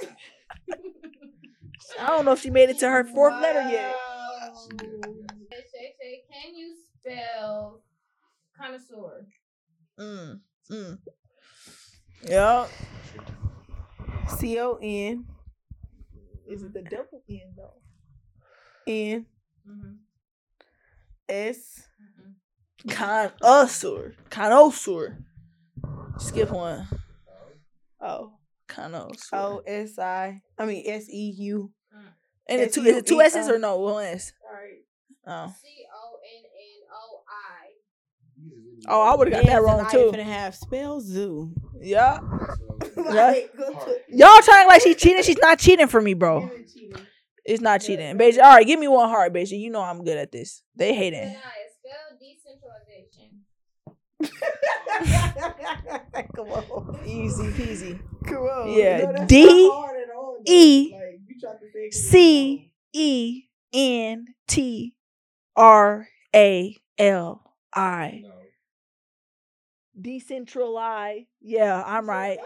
I don't know if she made it to her fourth letter yet. Shay Shay, can you spell connoisseur? Mm, mm. Yeah. C O N Is it the double N though? N S Connoisseur. Connoisseur. Skip one. Oh, connoisseur. Oh, o S I. I mean S E U. Hmm. And the two, is it two S's or no? One S. Alright. Oh. C O N N O I. Oh, I would have got that wrong too. And a half spell zoo. Yeah. Yeah. Like, go to- Y'all trying like she's cheating. She's not cheating for me, bro. It's not cheating. Beijing. All right, give me one heart, Beijing. You know I'm good at this. They hate it. Zanaya, spell decentralization. Come on. Easy peasy. Come on. Yeah. No, that's D not hard at all, though. E Like, you tried to say it C E N T R A L I. Decentralize. Yeah, I'm right.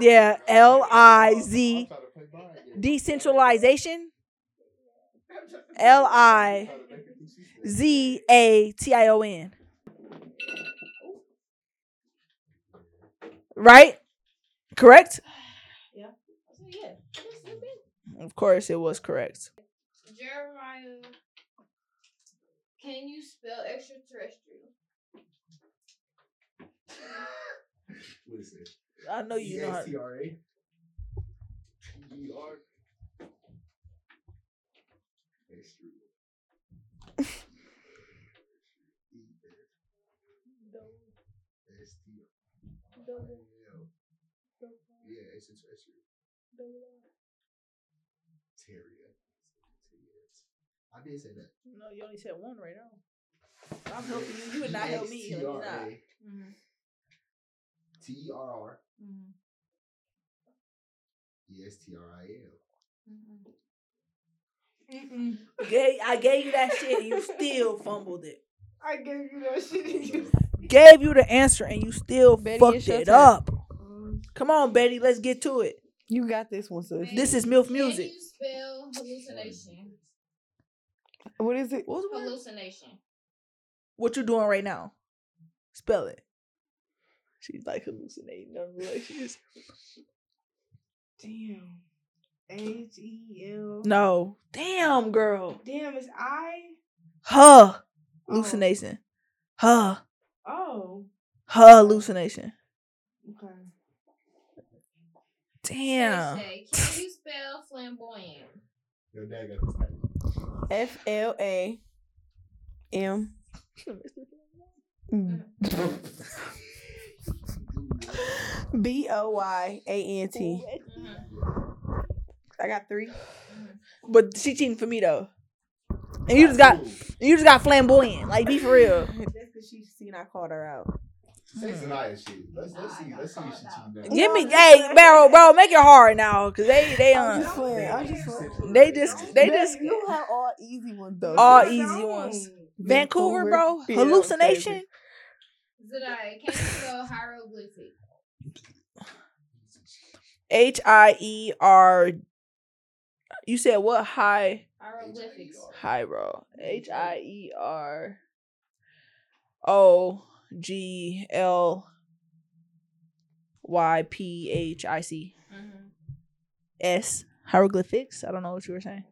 Yeah, L I Z. Decentralization. L I Z A T I O N. Right? Correct? Yeah. yeah. Of course, it was correct. Jeremiah, can you spell extraterrestrial? What is it? I know you know. how- S-T-R-A-L. Yeah, it's extraterrestrial. Terrier. I did say that. No, you only said one right now. I'm helping you. You would not help me. Let me not. E-X-T-R-A. T-E-R-R. E-S-T-R-I-L. Gave, I gave you that shit and you still fumbled it. I gave you that shit. and you- Gave you the answer and you still Bettie, fucked it's your it turn. up. Mm-hmm. Come on, Bettie, let's get to it. You got this one, sis. This is MILF Can music. you spell hallucination? What is it? What was the? Hallucination. What you doing right now? Spell it. She's like hallucinating. No, like she's Damn. H E L. no. Damn, girl. Damn, it's I. Huh. Oh. Hallucination. Huh. Oh. Huh. Hallucination. Okay. Damn. Shay, Can you spell flamboyant? Your dad got this type. F L A M. B O Y A N T. Mm-hmm. I got three. Mm-hmm. But she cheating for me though. And you just got you just got flamboyant. Like be for real. That's because she seen I called her out. Say Zanaya shit. Let's let's see let's see if she cheating. now. Give me hey Barrel, bro, make it hard now. Cause they they I'm uh, just playing. I'm just playing. they just they just you have all easy ones though. all sis. easy ones. Vancouver, bro. Yeah, Hallucination. Zadai, can you spell hieroglyphic? H I E R. You said what? High, Hieroglyphics. high, bro. H I E R O G L Y P H I C Mm-hmm. S. Hieroglyphics. I don't know what you were saying.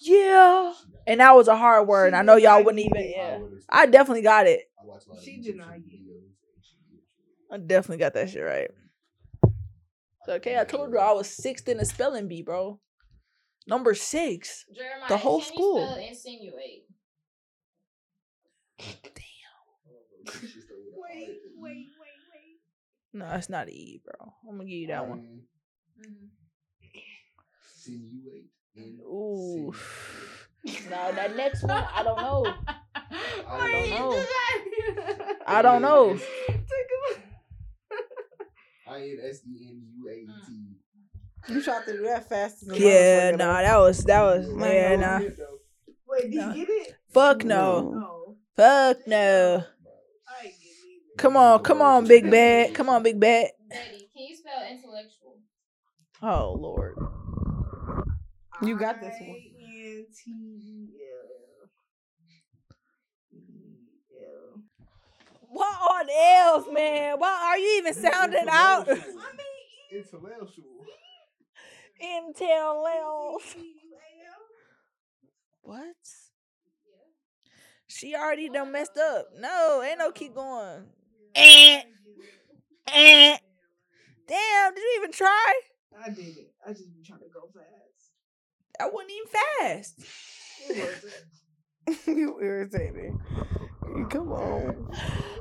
Yeah, and that was a hard word. and I know y'all wouldn't even. Yeah, I definitely got it. I watch a lot of She YouTube did get videos. I definitely got that shit right. So, okay, I told you I was sixth in the spelling bee, bro. Number six. Jeremiah, The whole can school. You spell insinuate? Wait, wait, wait, wait. No, it's not E, bro. I'm gonna give you that one. Insinuate. Ooh. Now that next one, I don't know. I don't know. I don't know. I N S E N U A T. Mm. You tried to do that fast. as Yeah, motherfucker, nah, that was that was Man, yeah, nah. Wait, did No. you get it? Fuck no. No. Fuck no. Come on, come on, big bad. Come on, big bad. Bettie, can you spell intellectual? Oh Lord. You got this one. I-N-T-E-L. E-L. What on else, man? Why are you even sounding out? Intellectual. Intel What? She already done messed up. No, ain't no keep going. Eh, eh. Damn, did you even try? I did it. I just be trying to go fast. That wasn't even fast. you irritating. Come on.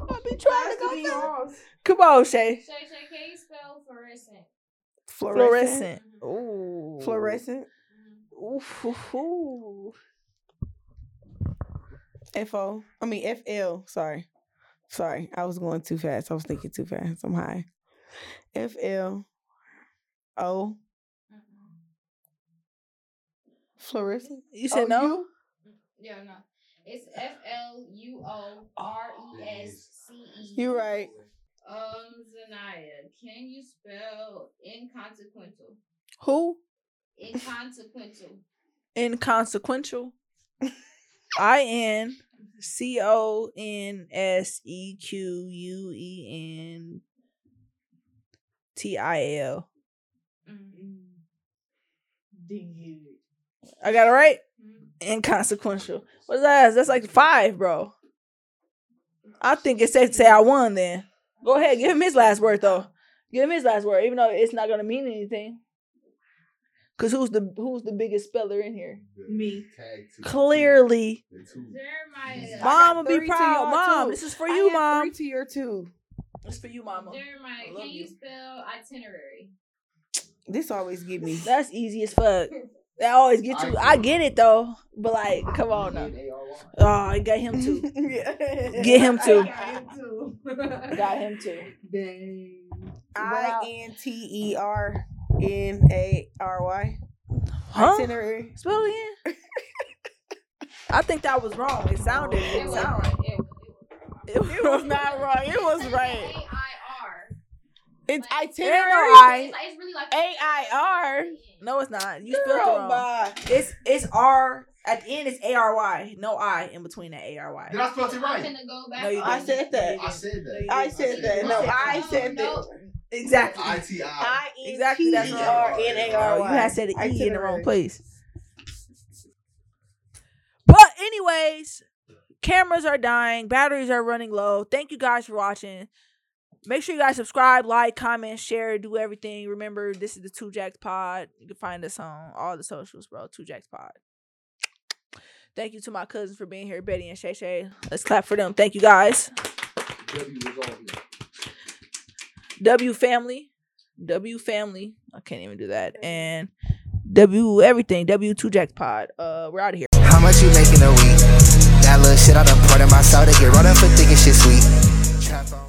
I've been trying to go fast. Come on, Shay. Shay, Shay, can you spell fluorescent? Fluorescent. Fluorescent. Ooh. Fluorescent. Ooh. Hoo, hoo. F O. I mean F L. Sorry. Sorry. I was going too fast. I was thinking too fast. I'm high. F L O. Fluorescent. You said Oh, no? you? Yeah, no. It's F L U O R E S C E. You're right. Um, Zanaya, can you spell inconsequential? Who? Inconsequential. Inconsequential. I N C O N S E Q U E N T I L. Mm-hmm. Did I got it right? Mm-hmm. Inconsequential. What's that? That's like five, bro. I think it's safe to say I won then. Go ahead, give him his last word though. Give him his last word, even though it's not gonna mean anything. Cause who's the who's the biggest speller in here? Me. Clearly. Jeremiah. Mom got will be proud. Mom, too. this is for I you, mom. Three to your two. It's for you, mama. Jeremiah, can you you. spell itinerary? This always get me. That's easy as fuck. That always get you. I get it though, but like, come on now. Oh, I got him too. Get him I too. got him too. Got him too. Dang. I N T E R N A R Y. Huh? Itinerary. Spell it again. I think that was wrong. It sounded. It It was, sounded. it, It was not wrong. It was right. A-I-R. It's There ain't itinerary. It's, like, it's really like A I R. No, it's not. You spelled it wrong. bye. It's it's R at the end. It's A R Y. No I in between that A R Y. Did I spell it I'm right? gonna go back. No, you I didn't. said that. I said that. I said that. No, I said No, that. Exactly. I T I. I Exactly, that's N wrong. T E R N A R Y. you had said the E in the wrong place. But anyways, cameras are dying, batteries are running low. Thank you guys for watching. Make sure you guys subscribe, like, comment, share, do everything. Remember, this is the Two Jacks Pod. You can find us on all the socials, bro. Two Jacks Pod. Thank you to my cousins for being here, Bettie and Shay Shay. Let's clap for them. Thank you guys. W was all here. W family, W family. I can't even do that. And W everything. W two Jacks Pod. Uh, we're out of here. How much you making a week? That little shit I done poured in my soda, get rolled up for thinking shit sweet. Trap on-